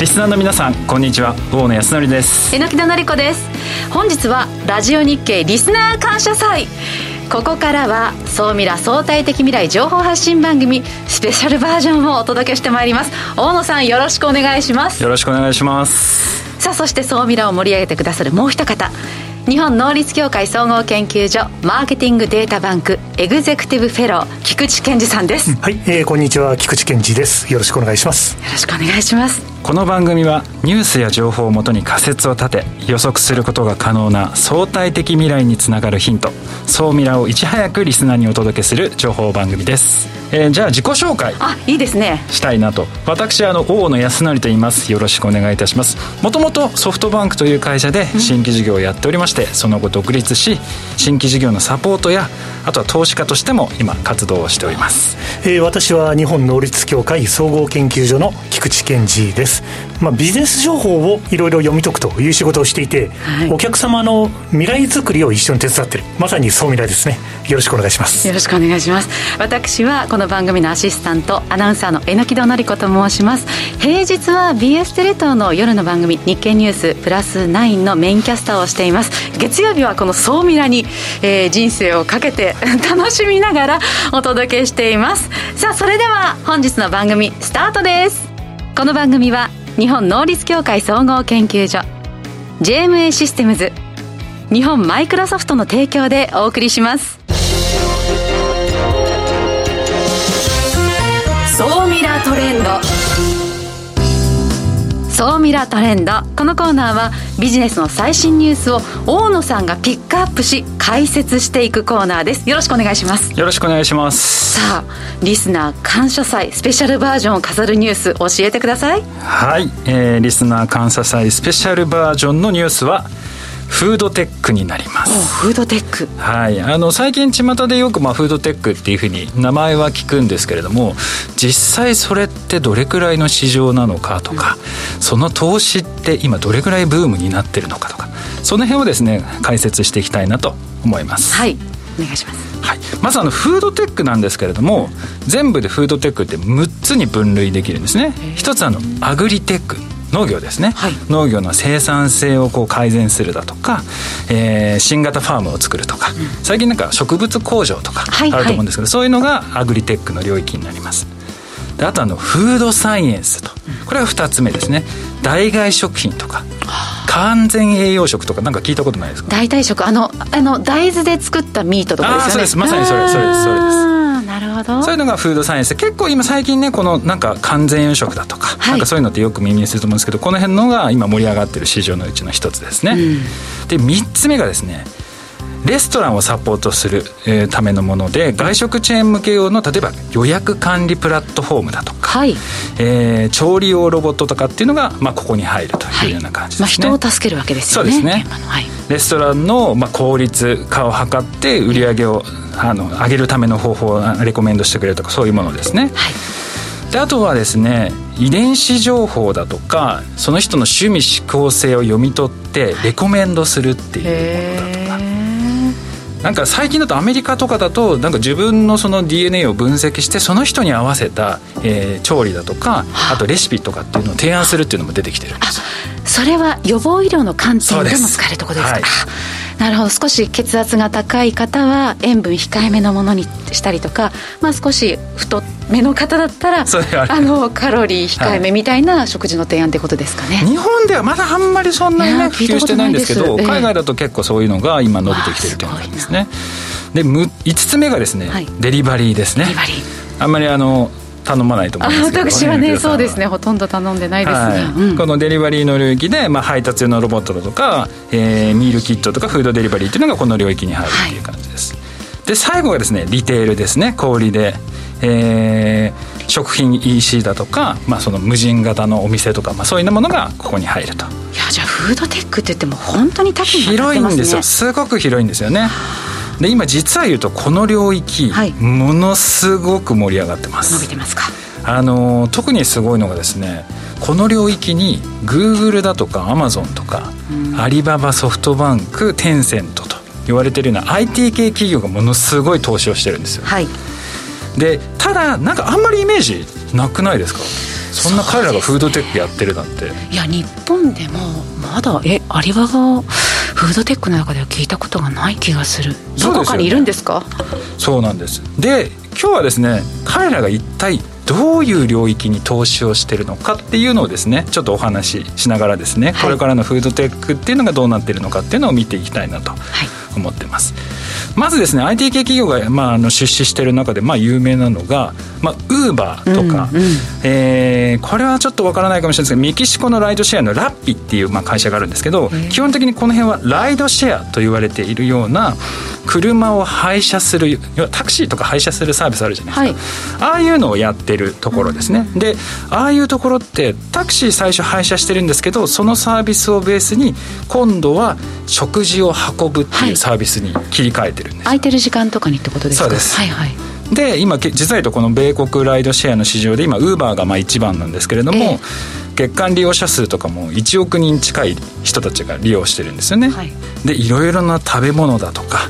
リスナーの皆さんこんにちは。大野康則です。榎田紀子です。本日はラジオ日経リスナー感謝祭。ここからは総ミラ相対的未来情報発信番組スペシャルバージョンをお届けしてまいります。大野さんよろしくお願いします。よろしくお願いします。さあそして総ミラを盛り上げてくださるもう一方日本能率協会総合研究所マーケティングデータバンクエグゼクティブフェロー菊池健二さんです。はい、えー、こんにちは。菊池健二です。よろしくお願いします。よろしくお願いしますこの番組はニュースや情報をもとに仮説を立て予測することが可能な相対的未来につながるヒント。総ミラをいち早くリスナーにお届けする情報番組です。えー、じゃあ自己紹介あいいですね。したいなと私あの大野康則と言います。よろしくお願いいたします。もともとソフトバンクという会社で新規事業をやっておりまして、うん、その後独立し新規事業のサポートやあとは投資家としても今活動をしております、えー、私は日本能率協会総合研究所の菊池健二ですまあ、ビジネス情報をいろいろ読み解くという仕事をしていて、はい、お客様の未来づくりを一緒に手伝ってる。まさにそう未来ですね。よろしくお願いします。よろしくお願いします。私はこの番組のアシスタントアナウンサーの榎木戸典子と申します。平日は BS テレ東の夜の番組日経ニュースプラス9のメインキャスターをしています。月曜日はこの総ミラに、えー、人生をかけて 楽しみながらお届けしています。さあそれでは本日の番組スタートですこの番組は日本能率協会総合研究所 JMA システムズ日本マイクロソフトの提供でお送りします。総ミラートレンド。総ミラートレンド。このコーナーはビジネスの最新ニュースを大野さんがピックアップし解説していくコーナーです。よろしくお願いします。よろしくお願いします。さあリスナー感謝祭スペシャルバージョンを飾るニュース教えてください。はい、えー、リスナー感謝祭スペシャルバージョンのニュースはフードテックになります。フードテック。はい。あの最近巷でよくまあフードテックっていうふうに名前は聞くんですけれども実際それってどれくらいの市場なのかとか、うん、その投資って今どれくらいブームになってるのかとかその辺をですね解説していきたいなと思います。はい。お願いします。はい、まずあのフードテックなんですけれども全部でフードテックって6つに分類できるんですね。一つあのアグリテック農業ですね、はい、農業の生産性をこう改善するだとか、えー、新型ファームを作るとか、うん、最近なんか植物工場とかあると思うんですけど、はいはい、そういうのがアグリテックの領域になります。であとあのフードサイエンスとこれは2つ目ですね。代替食品とか完全栄養食とかなんか聞いたことないですか？代替食あのあの大豆で作ったミートとかですよね。そうです。まさにそれそれですそれですなるほど。そういうのがフードサイエンス。結構今最近ねこのなんか完全養殖だとか、はい、なんかそういうのってよく耳にすると思うんですけどこの辺のが今盛り上がってる市場のうちの一つですね、うん、で3つ目がですねレストランをサポートする、えー、ためのもので外食チェーン向け用の例えば予約管理プラットフォームだとか、はい、えー、調理用ロボットとかっていうのが、まあ、ここに入るというような感じですね、はい、まあ、人を助けるわけですよねそうですね、はい、レストランの、まあ、効率化を図って売り上げをあの上げるための方法をレコメンドしてくれるとかそういうものですね、はい。であとはですね遺伝子情報だとかその人の趣味思考性を読み取ってレコメンドするっていうものだとか、なんか最近だとアメリカとかだとなんか自分のその DNA を分析してその人に合わせた、えー、調理だとかあ。とレシピとかっていうのを提案するっていうのも出てきてる。んですそれは予防医療の観点でも使えるところですかなるほど。少し血圧が高い方は塩分控えめのものにしたりとか、まあ、少し太めの方だったらあのカロリー控えめみたいな食事の提案ってことですかね、はい、日本ではまだあんまりそんなにね普及してないんですけど、海外だと結構そういうのが今伸びてきてるということですね。で5つ目がですね、はい、デリバリーですね。あんまりあの頼まないと思うんですけど私はねそうですね。ほとんど頼んでないですが、はい。うん、このデリバリーの領域で、まあ、配達用のロボットだとか、えー、ミールキットとかフードデリバリーっていうのがこの領域に入るっていう感じです、はい、で最後がですねリテールですね。小売で、えー、食品 EC だとか、まあ、その無人型のお店とか、まあ、そういうものがここに入ると。いやじゃあフードテックって言っても本当に多岐に広いんですよ。すごく広いんですよねで今実は言うとこの領域、はい、ものすごく盛り上がってます。伸びてますか？あの特にすごいのがですねこの領域にグーグルだとかアマゾンとか、アリババソフトバンクテンセントと言われてるような IT 系企業がものすごい投資をしてるんですよ、はい、でただなんかあんまりイメージなくないですか？そんな彼らがフードテックやってるなんて、いや日本でもまだえアリババフードテックの中では聞いたことがない気がする。どこかにいるんですか？そうなんです。で今日はですね彼らが一体どういう領域に投資をしてるのかっていうのをですねちょっとお話ししながらですね、はい、これからのフードテックっていうのがどうなってるのかっていうのを見ていきたいなと思ってます。まずですね IT 系企業が、まあ、あの出資している中で、まあ、有名なのが、まあ、ウーバーとか、うんうん、えー、これはちょっとわからないかもしれないですけどメキシコのライドシェアのラッピっていう、まあ、会社があるんですけど基本的にこの辺はライドシェアと言われているような車を配車するタクシーとか配車するサービスあるじゃないですか、はい、ああいうのをやってるところですね、うん、でああいうところってタクシー最初配車してるんですけどそのサービスをベースに今度は食事を運ぶっていうサービスに切り替えてるんです、はい、空いてる時間とかにってことですか？そうです。はいはい。で今実は言うとこの米国ライドシェアの市場で今ウーバーがまあ一番なんですけれども、えー、月間利用者数とかも1億人近い人たちが利用してるんですよね、はい、でいろいろな食べ物だとか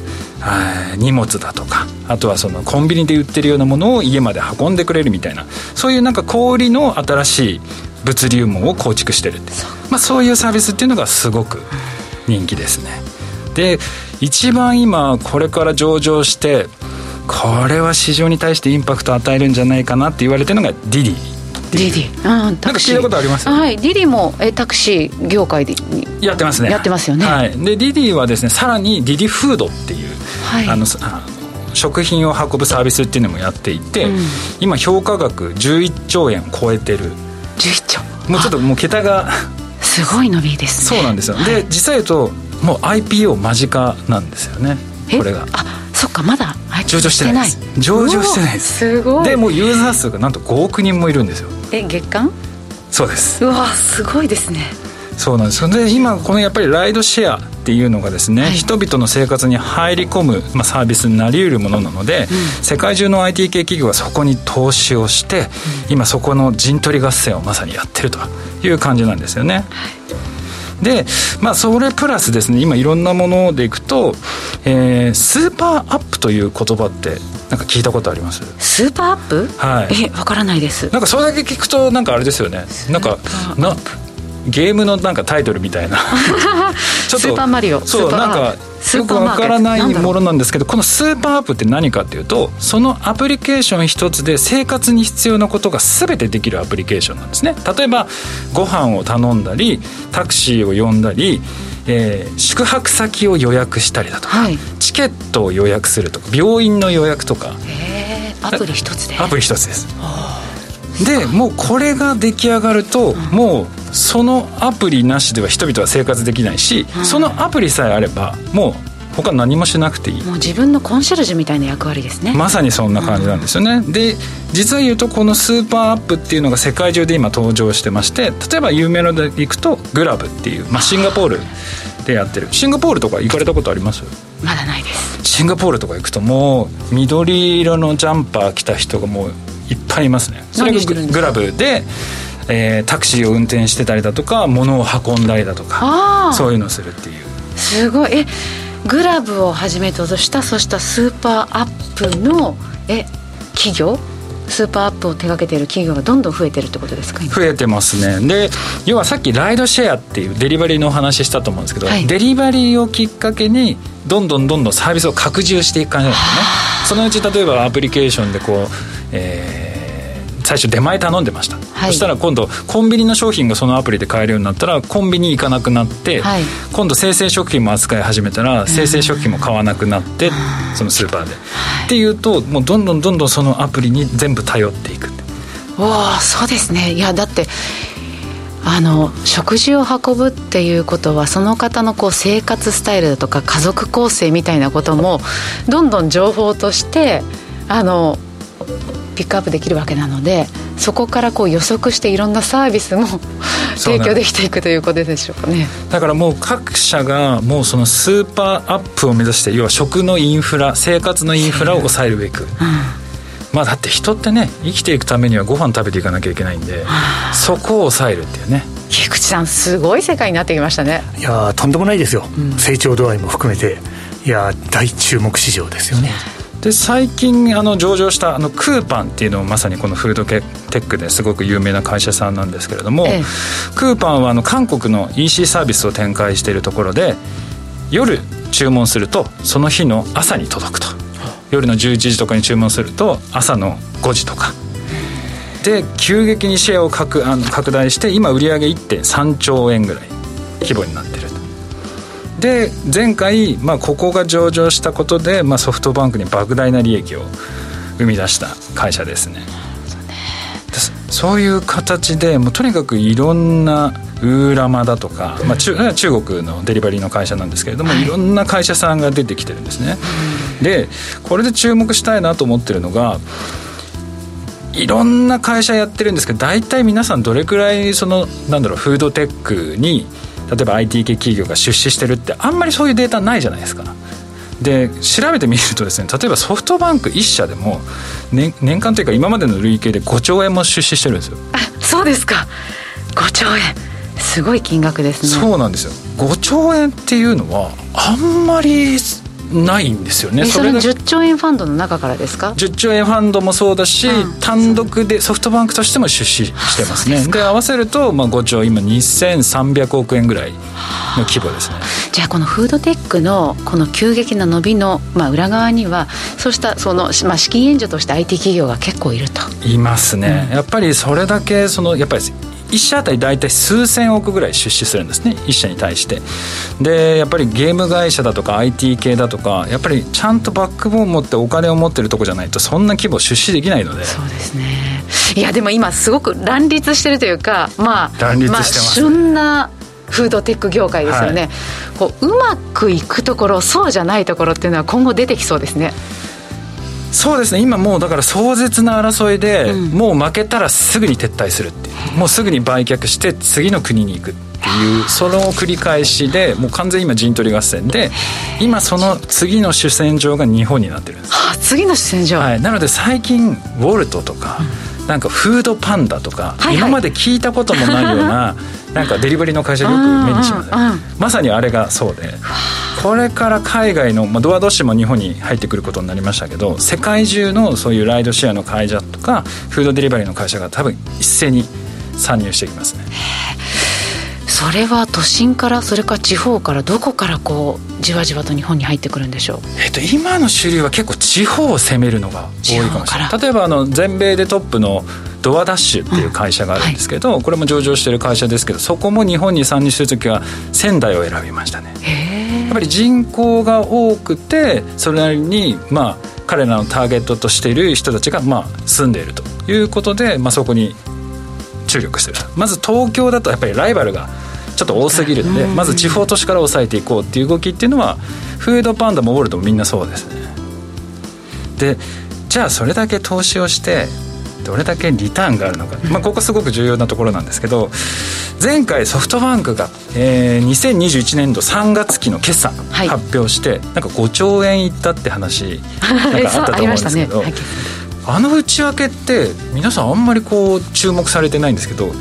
荷物だとかあとはそのコンビニで売ってるようなものを家まで運んでくれるみたいなそういうなんか小売の新しい物流網を構築してるってまあ、そういうサービスっていうのがすごく人気ですね。で一番今これから上場してこれは市場に対してインパクトを与えるんじゃないかなって言われてるのが DiDi。DiDi。あなんか聞いたことあります？はい。 DiDi もえタクシー業界でやってますね。やってますよね、はい、で DiDi はですねさらに DiDi フードっていう、はい、あの食品を運ぶサービスっていうのもやっていて、うん、今評価額11兆円超えてる。11兆。もうちょっともう桁がすごい伸びですね。そうなんですよ、はい、で実際言うともう IPO 間近なんですよねこれが。あそっかまだ上場してないです。上場してないです。すごい。でもうユーザー数がなんと5億人もいるんですよ。え月間？そうです。うわすごいですね。そうなんですで今このやっぱりライドシェアっていうのがですね、はい、人々の生活に入り込む、まあ、サービスになりうるものなので、うん、世界中の IT 系企業はそこに投資をして、うん、今そこの陣取り合戦をまさにやってるという感じなんですよね。はい。で、まあ、それプラスですね今いろんなものでいくと、えー、 Super App という言葉ってなんか聞いたことあります？ Super App？はい。えわからないです。なんかそれだけ聞くとなんかあれですよね。なんかなゲームのなんかタイトルみたいな。ちょっとスーパーマリオ。そうなんかよくわからないものなんですけどこの Super App って何かっていうとそのアプリケーション一つで生活に必要なことが全てできるアプリケーションなんですね。例えばご飯を頼んだりタクシーを呼んだりえー、宿泊先を予約したりだとか、はい、チケットを予約するとか病院の予約とか。アプリ一つで。アプリ一つです。でもうこれが出来上がると、うん、もうそのアプリなしでは人々は生活できないし、うん、そのアプリさえあればもう他何もしなくていい。もう自分のコンシェルジュみたいな役割ですね。まさにそんな感じなんですよね、うん、で実は言うとこの Super App っていうのが世界中で今登場してまして例えば有名のでいくと Grab っていう、まあ、シンガポールでやってる。シンガポールとか行かれたことあります？まだないです。シンガポールとか行くともう緑色のジャンパー着た人がもういっぱいいますね。それが Grab でえー、タクシーを運転してたりだとか物を運んだりだとかそういうのをするっていう。すごい。え Grab をはじめとしたそうした Super App のえ企業？スーパーアップを手掛けている企業がどんどん増えてるってことですか増えてますね。で要はさっきライドシェアっていうデリバリーのお話したと思うんですけど、はい、デリバリーをきっかけにどんどんどんどんサービスを拡充していく感じなんですよね。そのうち例えばアプリケーションでこう、えー最初出前頼んでました、はい、そしたら今度コンビニの商品がそのアプリで買えるようになったらコンビニ行かなくなって、はい、今度生鮮食品も扱い始めたら生鮮食品も買わなくなって、そのスーパーで、っていうともうどんどんどんどんそのアプリに全部頼っていくわあそうですね。いやだってあの食事を運ぶっていうことはその方のこう生活スタイルだとか家族構成みたいなこともどんどん情報としてあのピックアップできるわけなのでそこからこう予測していろんなサービスも提供できていくということでしょうかね。だからもう各社がもうそのスーパーアップを目指して要は食のインフラ生活のインフラを抑えるべく、うん、まあだって人ってね生きていくためにはご飯食べていかなきゃいけないんでそこを抑えるっていうね。菊池さんすごい世界になってきましたね。いやとんでもないですよ、うん、成長度合いも含めて。いや大注目市場ですよねで最近あの上場したあのクーパンっていうのもまさにこのフードテックですごく有名な会社さんなんですけれども、ええ、クーパンはあの韓国の EC サービスを展開しているところで夜注文するとその日の朝に届くと。夜の11時とかに注文すると朝の5時とか。で急激にシェアを拡あの拡大して今売上1.3兆円ぐらい規模になってるで前回、まあ、ここが上場したことで、まあ、ソフトバンクに莫大な利益を生み出した会社ですね。そういう形でもうとにかくいろんなウーラマだとか、まあ、中中国のデリバリーの会社なんですけれども、はい、いろんな会社さんが出てきてるんですね、でこれで注目したいなと思ってるのがいろんな会社やってるんですけど大体皆さんどれくらいそのなんだろうフードテックに例えば IT 系企業が出資してるってあんまりそういうデータないじゃないですか。で調べてみるとですね例えばソフトバンク1社でも年年間というか今までの累計で5兆円も出資してるんですよ。あそうですか。5兆円。すごい金額ですね。そうなんですよ。5兆円っていうのはあんまりないんですよね。それ10兆円ファンドの中からですか？10兆円ファンドもそうだし、うん、単独でソフトバンクとしても出資してますね。で合わせると、まあ、5兆今2300億円ぐらいの規模ですね。じゃあこのフードテックのこの急激な伸びの、まあ、裏側にはそうしたその、まあ、資金援助として IT 企業が結構いると。いますね、うん、やっぱりそれだけそのやっぱり1社あたり大体数千億ぐらい出資するんですね。1社に対して。でやっぱりゲーム会社だとか IT 系だとかやっぱりちゃんとバックボーン持ってお金を持ってるとこじゃないとそんな規模出資できないので。そうですね。いやでも今すごく乱立してるというかまあ乱立してます、ね、旬なフードテック業界ですよね、はい、こううまくいくところそうじゃないところっていうのは今後出てきそうですねそうですね。今もうだから壮絶な争いで、うん、もう負けたらすぐに撤退するっていう。もうすぐに売却して次の国に行くっていうその繰り返しでもう完全に今陣取り合戦で今その次の主戦場が日本になってるんです、はあ、次の主戦場、はい、なので最近ウォルトとか、うん、なんかフードパンダとか、はいはい、今まで聞いたこともないような なんかデリバリーの会社よく目にします、ね、まさにあれがそうで。これから海外の、まあ、ドアドッシュも日本に入ってくることになりましたけど世界中のそういうライドシェアの会社とかフードデリバリーの会社が多分一斉に参入していきますねそれは都心からそれから地方からどこからこうじわじわと日本に入ってくるんでしょう、えっと、今の主流は結構地方を攻めるのが多いかもしれない。例えばあの全米でトップのドアダッシュっていう会社があるんですけど、うんはい、これも上場してる会社ですけどそこも日本に参入する時は仙台を選びましたね。やっぱり人口が多くてそれなりにまあ彼らのターゲットとしている人たちがまあ住んでいるということで、まあ、そこに注力してるまず東京だとやっぱりライバルがちょっと多すぎるんで、まず地方都市から抑えていこうっていう動きっていうのはフードパンダもウォルトもみんなそうですね。でじゃあそれだけ投資をしてどれだけリターンがあるのか、まあ、ここすごく重要なところなんですけど前回ソフトバンクが、えー、2021年度3月期の決算発表して、はい、なんか5兆円いったって話なんかあったと思うんですけどあの内訳って皆さんあんまりこう注目されてないんですけど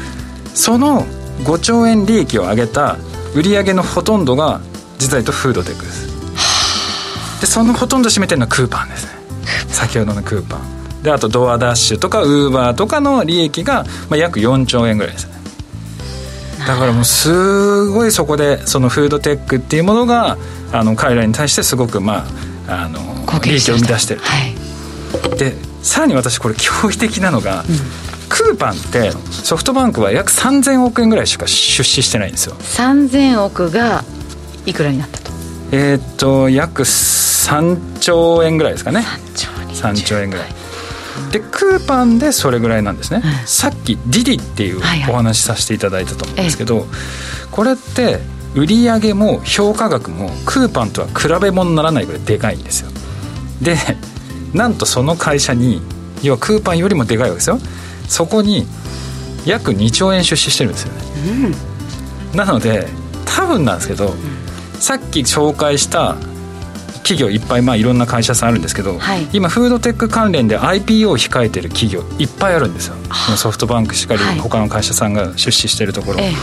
その5兆円利益を上げた売上のほとんどが実は言うとフードテックです。でそのほとんど占めてるのはクーパンですね。先ほどのクーパンであとドアダッシュとかウーバーとかの利益が、まあ、約4兆円ぐらいです。ねだからもうすごいそこでそのフードテックっていうものがあの彼らに対してすごくまああの利益を生み出してる、はい、でさらに私これ驚異的なのが、うんクーパンってソフトバンクは約3000億円ぐらいしか出資してないんですよ。3000億がいくらになったと？えっと約3兆円ぐらいですかね。3兆円ぐらい。でクーパンでそれぐらいなんですね、うん、さっきディディっていうお話しさせていただいたと思うんですけど、はいはい、これって売上も評価額もクーパンとは比べ物にならないぐらいでかいんですよ。でなんとその会社に要はクーパンよりもでかいわけですよそこに約2兆円出資してるんですよね、うん、なので多分なんですけど、うん、さっき紹介した企業いっぱいまあいろんな会社さんあるんですけど、はい、今フードテック関連で IPO を控えてる企業いっぱいあるんですよ。ソフトバンクしかり他の会社さんが出資してるところ、はい、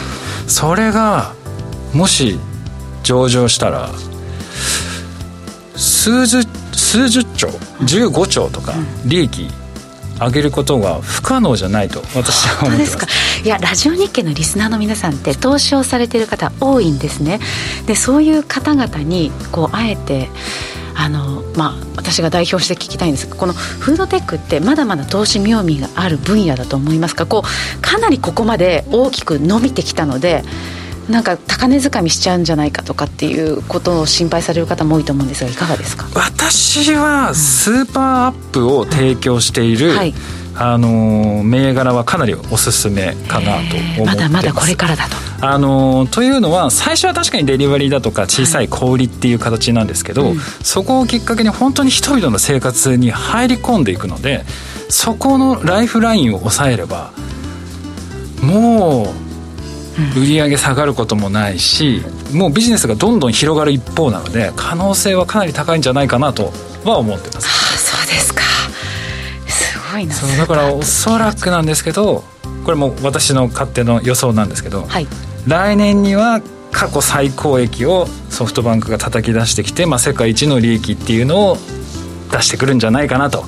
それがもし上場したらす数十数十兆15兆とか利益上げることが不可能じゃないと私は思ってます。いやラジオ日経のリスナーの皆さんって投資をされている方多いんですね。でそういう方々にこうあえてあのまあ私が代表して聞きたいんですがこのフードテックってまだまだ投資妙味がある分野だと思いますか？こうかなりここまで大きく伸びてきたのでなんか高値掴みしちゃうんじゃないかとかっていうことを心配される方も多いと思うんですがいかがですか？私はスーパーアップを提供している、うんはい。あの銘柄はかなりおすすめかなと思ってまだまだこれからだと。あのというのは最初は確かにデリバリーだとか小さい小売りっていう形なんですけど、はいうん、そこをきっかけに本当に人々の生活に入り込んでいくのでそこのライフラインを抑えればもう売り上げ下がることもないしもうビジネスがどんどん広がる一方なので可能性はかなり高いんじゃないかなとは思ってます。あそうですか。すごいなそうだからおそらくなんですけどこれも私の勝手の予想なんですけど、はい、来年には過去最高益をソフトバンクが叩き出してきて、まあ、世界一の利益っていうのを出してくるんじゃないかなと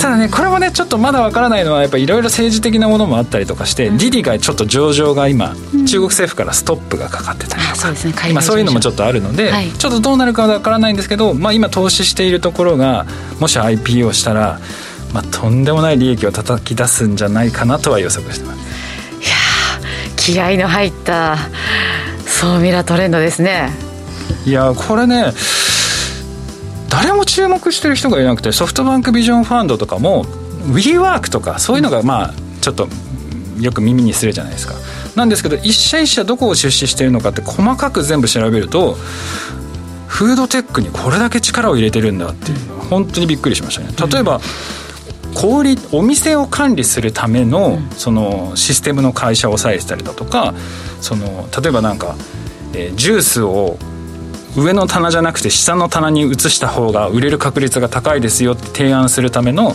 ただねこれもねちょっとまだわからないのはやっぱいろいろ政治的なものもあったりとかして、うん、ディディがちょっと上場が今、うん、中国政府からストップがかかってたりとかね、今そういうのもちょっとあるので、はい、ちょっとどうなるかわからないんですけど、まあ、今投資しているところがもし IPO したら、まあ、とんでもない利益を叩き出すんじゃないかなとは予測してます。いや気合の入ったそうミラトレンドですね。いやこれね誰も注目してる人がいなくてソフトバンクビジョンファンドとかも WeWork とかそういうのがまあちょっとよく耳にするじゃないですか。なんですけど一社一社どこを出資しているのかって細かく全部調べるとフードテックにこれだけ力を入れてるんだっていう本当にびっくりしましたね。例えば、小売お店を管理するためのそのシステムの会社を抑えてたりだとかその例えばなんか、えー、ジュースを上の棚じゃなくて下の棚に移した方が売れる確率が高いですよって提案するための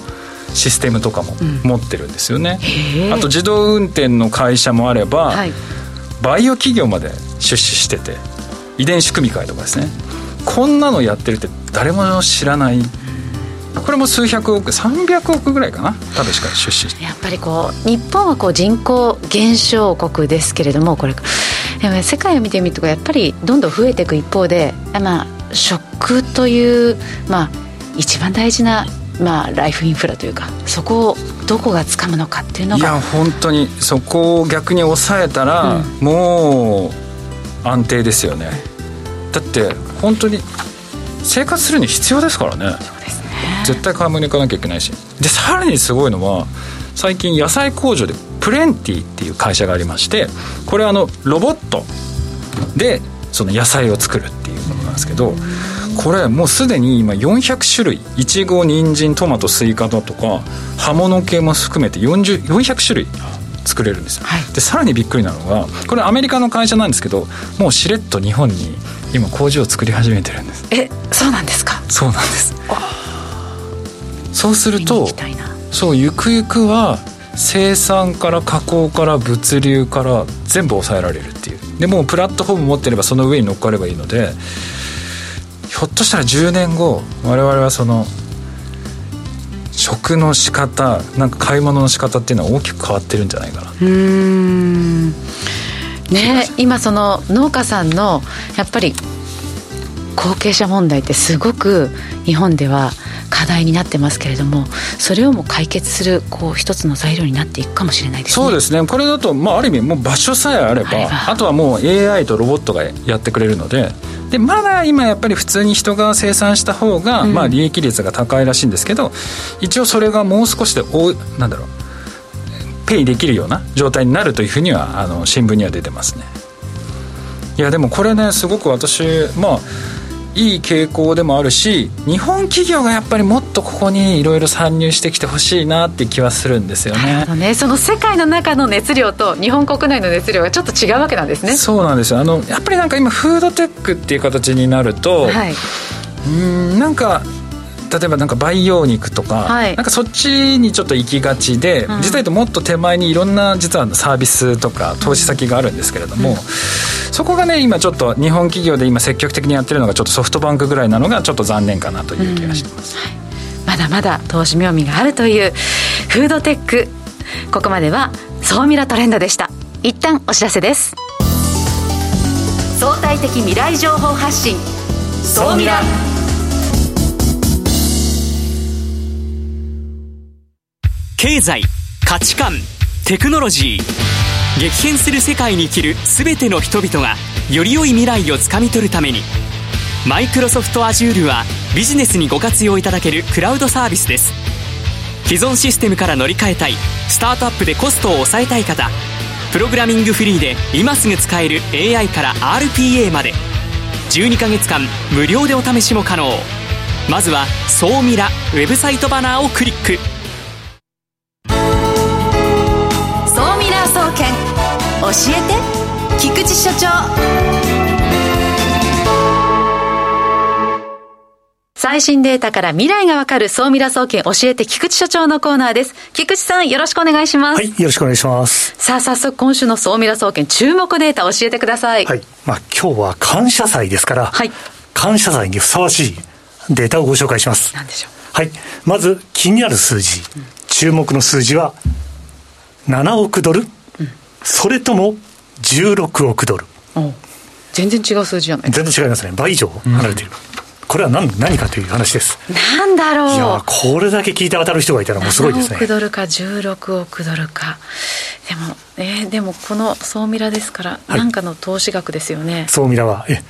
システムとかも持ってるんですよね、うん、あと自動運転の会社もあれば、はい、バイオ企業まで出資してて遺伝子組み換えとかですね。こんなのやってるって誰も知らない。これも数百億300億ぐらいかな多分しか出資やっぱりこう日本はこう人口減少国ですけれどもこれでも世界を見てみるとやっぱりどんどん増えていく一方で、まあ、食という、まあ、一番大事な、まあ、ライフインフラというかそこをどこがつかむのかっていうのが。いや本当にそこを逆に抑えたら、うん、もう安定ですよね。だって本当に生活するに必要ですからね。そうですね。絶対買い物に行かなきゃいけないし。でさらにすごいのは最近野菜工場でプレンティっていう会社がありましてこれはあのロボットでその野菜を作るっていうものなんですけどこれもうすでに今400種類いちご人参トマトスイカだとか葉物系も含めて40 400種類作れるんですよ、はい、でさらにびっくりなのがこれアメリカの会社なんですけどもうしれっと日本に今工場を作り始めてるんです。えそうなんですか？そうなんです。そうするとそうゆくゆくは生産から加工から物流から全部抑えられるっていう。でもうプラットフォーム持ってればその上に乗っかればいいのでひょっとしたら10年後我々はその食の仕方なんか買い物の仕方っていうのは大きく変わってるんじゃないかな。うん。ね今その農家さんのやっぱり後継者問題ってすごく日本では課題になってますけれどもそれをも解決するこう一つの材料になっていくかもしれないですね。そうですね。これだと、まあ、ある意味もう場所さえあればあとはもう AI とロボットがやってくれるのででまだ今やっぱり普通に人が生産した方が、うん、まあ利益率が高いらしいんですけど一応それがもう少しでおなんだろうペイできるような状態になるというふうにはあの新聞には出てますね。いやでもこれねすごく私まあいい傾向でもあるし日本企業がやっぱりもっとここにいろいろ参入してきてほしいなって気はするんですよね。ね。その世界の中の熱量と日本国内の熱量がちょっと違うわけなんですね。そうなんですよ。あのやっぱりなんか今フードテックっていう形になると、はい、うんなんか例えばなんか培養肉とか、はい、なんかそっちにちょっと行きがちで、うん、実は言うともっと手前にいろんな実はサービスとか投資先があるんですけれども、うん。そこがね今ちょっと日本企業で今積極的にやってるのがちょっとソフトバンクぐらいなのがちょっと残念かなという気がしてます、はい、まだまだ投資妙味があるというフードテックここまでは総ミラトレンドでした。一旦お知らせです。相対的未来情報発信。総ミラ経済価値観テクノロジー激変する世界に生きる全ての人々がより良い未来をつかみ取るためにマイクロソフト Azure はビジネスにご活用いただけるクラウドサービスです。既存システムから乗り換えたいスタートアップでコストを抑えたい方プログラミングフリーで今すぐ使える AI から RPA まで12ヶ月間無料でお試しも可能。まずは「総ミラ」ウェブサイトバナーをクリック。えて菊池所長最新データから未来がわかる総ミラ総研教えて菊池所長のコーナーです。菊池さんよろしくお願いします。はい、よろしくお願いします。さあ、早速今週の総ミラ総研注目データ教えてください。はい。まあ今日は感謝祭ですから、はい。感謝祭にふさわしいデータをご紹介します。何でしょう。はい。まず気になる数字、うん、注目の数字は7億ドル、うん、それとも16億ドル。全然違う数字じゃない全然違いますね。倍以上離れている。うんこれは何何かという話です。なんだろう。いやこれだけ聞いて当たる人がいたらもうすごいですね。7億ドルか16億ドルか。でも、えー、でもこの総ミラですから、何かの投資額ですよね。総ミラは、え、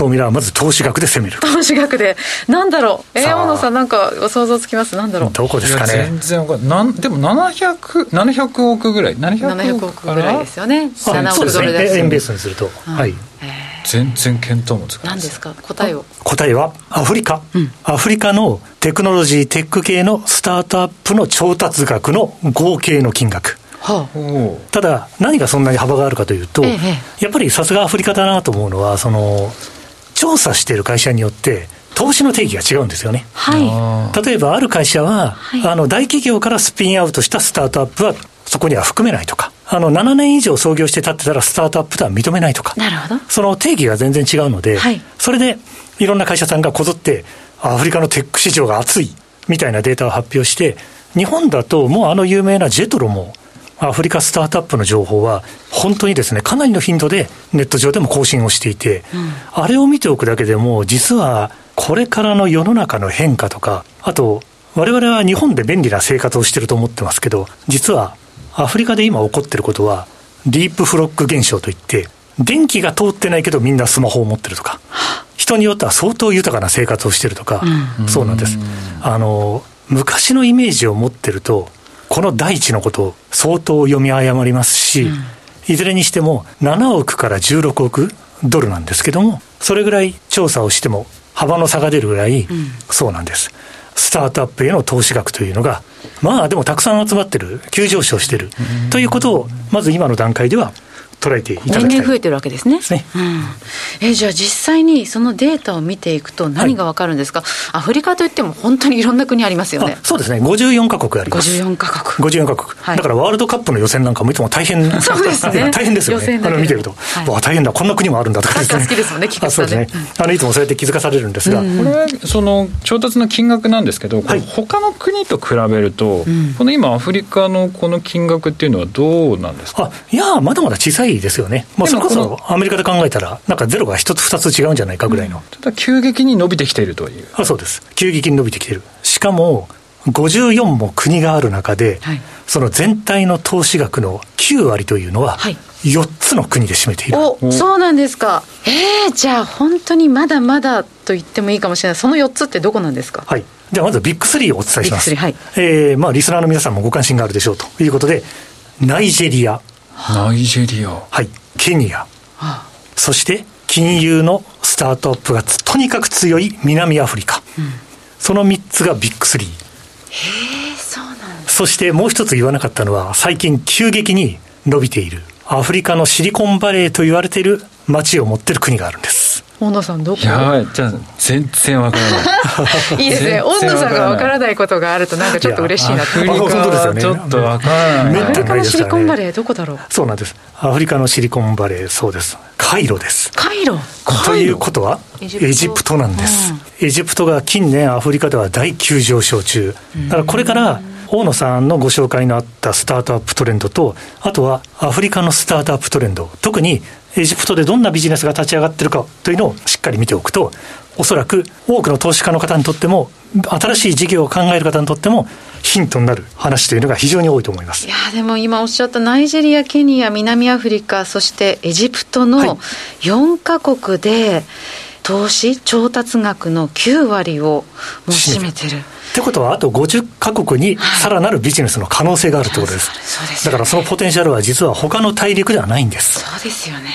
総ミラはまず投資額で攻める。投資額で。なんだろう。えー、大野さんなんか想像つきます？なんだろう。どこですかね？全然わかんない。でも700、700億ぐらい？700億ぐらいですよね。7億ドルです。円ベースにすると。はい。えー全然見当もつかない何ですか？答えを答えは？アフリカ、うん、アフリカのテクノロジーテック系のスタートアップの調達額の合計の金額はあ、ただ、何がそんなに幅があるかというと、ええ、やっぱりさすがアフリカだなと思うのは、その調査している会社によって、投資の定義が違うんですよね。はい、例えば、ある会社は、はい、あの大企業からスピンアウトしたスタートアップはそこには含めないとか、あの、7年以上創業して立ってたらスタートアップとは認めないとか。なるほど。その定義が全然違うので、はい、それでいろんな会社さんがこぞって、アフリカのテック市場が熱いみたいなデータを発表して、日本だともうあの有名なジェトロも、アフリカスタートアップの情報は、本当にですね、かなりの頻度でネット上でも更新をしていて、うん、あれを見ておくだけでも、実はこれからの世の中の変化とか、あと、我々は日本で便利な生活をしてると思ってますけど、実はアフリカで今起こってることは、ディープフロック現象といって、電気が通ってないけどみんなスマホを持ってるとか、人によっては相当豊かな生活をしてるとか、うん、そうなんです。あの、昔のイメージを持ってると、この大地のことを相当読み誤りますし、うん、いずれにしても7億から16億ドルなんですけども、それぐらい調査をしても幅の差が出るぐらい、そうなんです。スタートアップへの投資額というのが、まあでもたくさん集まってる、急上昇してるということを、まず今の段階では捉えていただきたい。年々増えてるわけですね。ですね。うん、えじゃあ実際にそのデータを見ていくと何がわかるんですか、はい、アフリカといっても本当にいろんな国ありますよね。そうですね。54カ国あります。54カ国。54カ国。はい、だからワールドカップの予選なんかもいつも大変、そうですね。大変ですよね。あの見てると、はい、わ大変だ、こんな国もあるんだとかですね。好きですもんね、聞かそうですね。あのいつもそうやって気づかされるんですが。これはその調達の金額なんですけど、これ他の国と比べると、この今アフリカのこの金額っていうのはどうなんですか？あいやまだまだ小さいですよね。まあそれこそアメリカで考えたら、なんかゼロが一つ二つ違うんじゃないかぐらいの。ただ急激に伸びてきているという。あそうです。急激に伸びてきている。しかも、54も国がある中で、はい、その全体の投資額の9割というのは、4つの国で占めている。おそうなんですか。えー、じゃあ本当にまだまだと言ってもいいかもしれない。その4つってどこなんですか？はい。じゃあまずビッグ3をお伝えします。ビッグ3、はい。えー、まあリスナーの皆さんもご関心があるでしょうということで、ナイジェリア。ナイジェリア。はい。ケニア。そして金融のスタートアップがとにかく強い南アフリカ、うん、その3つがビッグ3へえそうなんそしてもう一つ言わなかったのは最近急激に伸びているアフリカのシリコンバレーと言われている街を持っている国があるんです大野さんどこ？やばいじゃあ全然わからない。いいですね。大野さんがわからないことがあるとなんかちょっと嬉しいなって。アフリカちょっとわからない。アフリカのシリコンバレーどこだろう？そうなんです。アフリカのシリコンバレーそうです。カイロです。カイロ？ということはエジプトなんです、うん、エジプトが近年アフリカでは大急上昇中。だからこれから大野さんのご紹介のあったスタートアップトレンドとあとはアフリカのスタートアップトレンド。特にエジプトでどんなビジネスが立ち上がってるかというのをしっかり見ておくとおそらく多くの投資家の方にとっても新しい事業を考える方にとってもヒントになる話というのが非常に多いと思いますいやでも今おっしゃったナイジェリア、ケニア、南アフリカ、そしてエジプトの4か国で、投資、調達額の9割をもう占めてる。ってことは、あと50か国にさらなるビジネスの可能性があるってことです。そうです、だからそのポテンシャルは実は他の大陸ではないんです。そうですよね。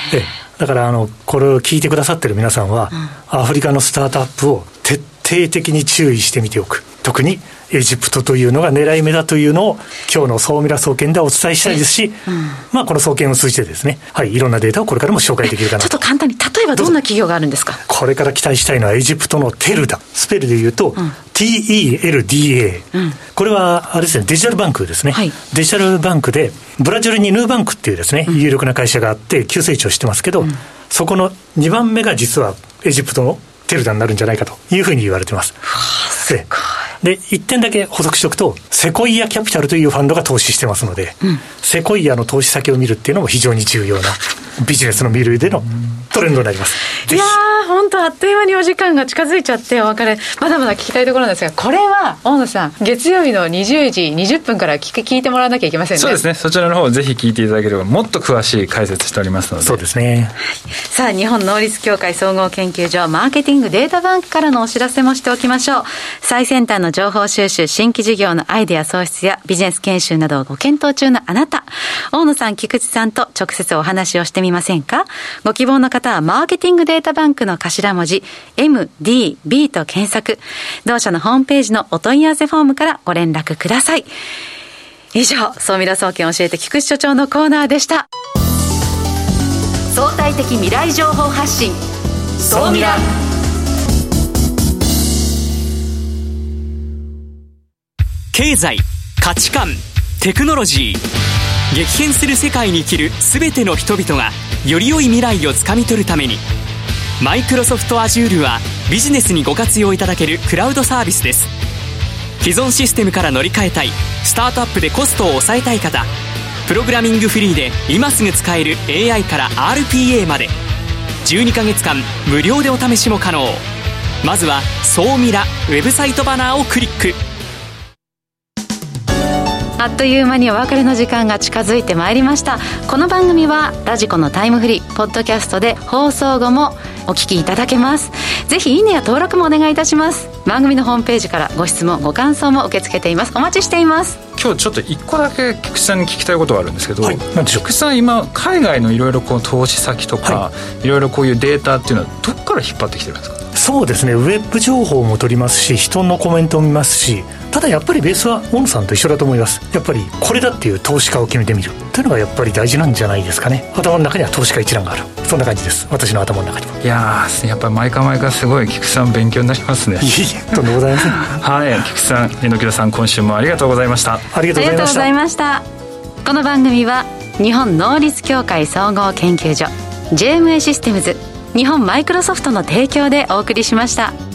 だからあの、これを聞いてくださってる皆さんは、うん、アフリカのスタートアップを徹底的に注意してみておく。特にエジプトというのが狙い目だというのを今日の総ミラ総研ではお伝えしたいですし、うん、まあこの総研を通じてですね、はい、いろんなデータをこれからも紹介できるかなちょっと簡単に、例えばどんな企業があるんですか？これから期待したいのはエジプトのテルダ。スペルで言うと、うん、TELDA、うん、これはあれですね、デジタルバンクですね、はい、デジタルバンクで、ブラジルにヌーバンクっていうですね、有力な会社があって、急成長してますけど、そこの2番目が実はエジプトのテルダになるんじゃないかというふうに言われてます。すで、一点だけ補足しておくと、セコイアキャピタルというファンドが投資してますので、うん、セコイアの投資先を見るっていうのも非常に重要なビジネスの見るでのトレンドになります。いやー、本当あっという間にお時間が近づいちゃってお別れ、まだまだ聞きたいところなんですが、これは、大野さん、月曜日の20時20分から聞聞いてもらわなきゃいけませんね。そうですね。そちらの方ぜひ聞いていただければ、もっと詳しい解説しておりますので。そうですね。さあ、日本能率協会総合研究所マーケティングデータバンクからのお知らせもしておきましょう。最先端の情報収集、新規事業のアイデア創出やビジネス研修などをご検討中のあなた、大野さん、菊池さんと直接お話をしてみませんか？ご希望の方は、マーケティングデータバンクの頭文字、MDB と検索。同社のホームページのお問い合わせフォームからご連絡ください。以上、総ミラ総研教えて菊池所長のコーナーでした。相対的未来情報発信、総ミラ。経済、価値観、テクノロジー。激変する世界に生きる全ての人々がより良い未来をつかみ取るためにマイクロソフト Azure はビジネスにご活用いただけるクラウドサービスです。既存システムから乗り換えたいスタートアップでコストを抑えたい方プログラミングフリーで今すぐ使える AI から RPA まで12ヶ月間無料でお試しも可能。まずは「総ミラ」ウェブサイトバナーをクリック。あっという間にお別れの時間が近づいてまいりました。この番組はラジコのタイムフリーポッドキャストで放送後もお聞きいただけます。ぜひいいねや登録もお願いいたします。番組のホームページからご質問ご感想も受け付けています。お待ちしています。今日ちょっと一個だけ菊池さんに聞きたいことがあるんですけど、はい、菊池さん今海外のいろいろ投資先とか、い。ろいろこういうデータっていうのはどこから引っ張ってきてるんですか？そうですね。ウェブ情報も取りますし人のコメントも見ますしただやっぱりベースは大野さんと一緒だと思います。やっぱりこれだっていう投資家を決めてみる。というのがやっぱり大事なんじゃないですかね。頭の中には投資家一覧がある。そんな感じです。私の頭の中にはいややっぱり毎回毎回すごい菊池さん勉強になりますね。いえいえとんでもございません。はい菊池さん榎木田さん今週もありがとうございました。ありがとうございました。この番組は日本能率協会総合研究所 JMA システムズ日本マイクロソフトの提供でお送りしました。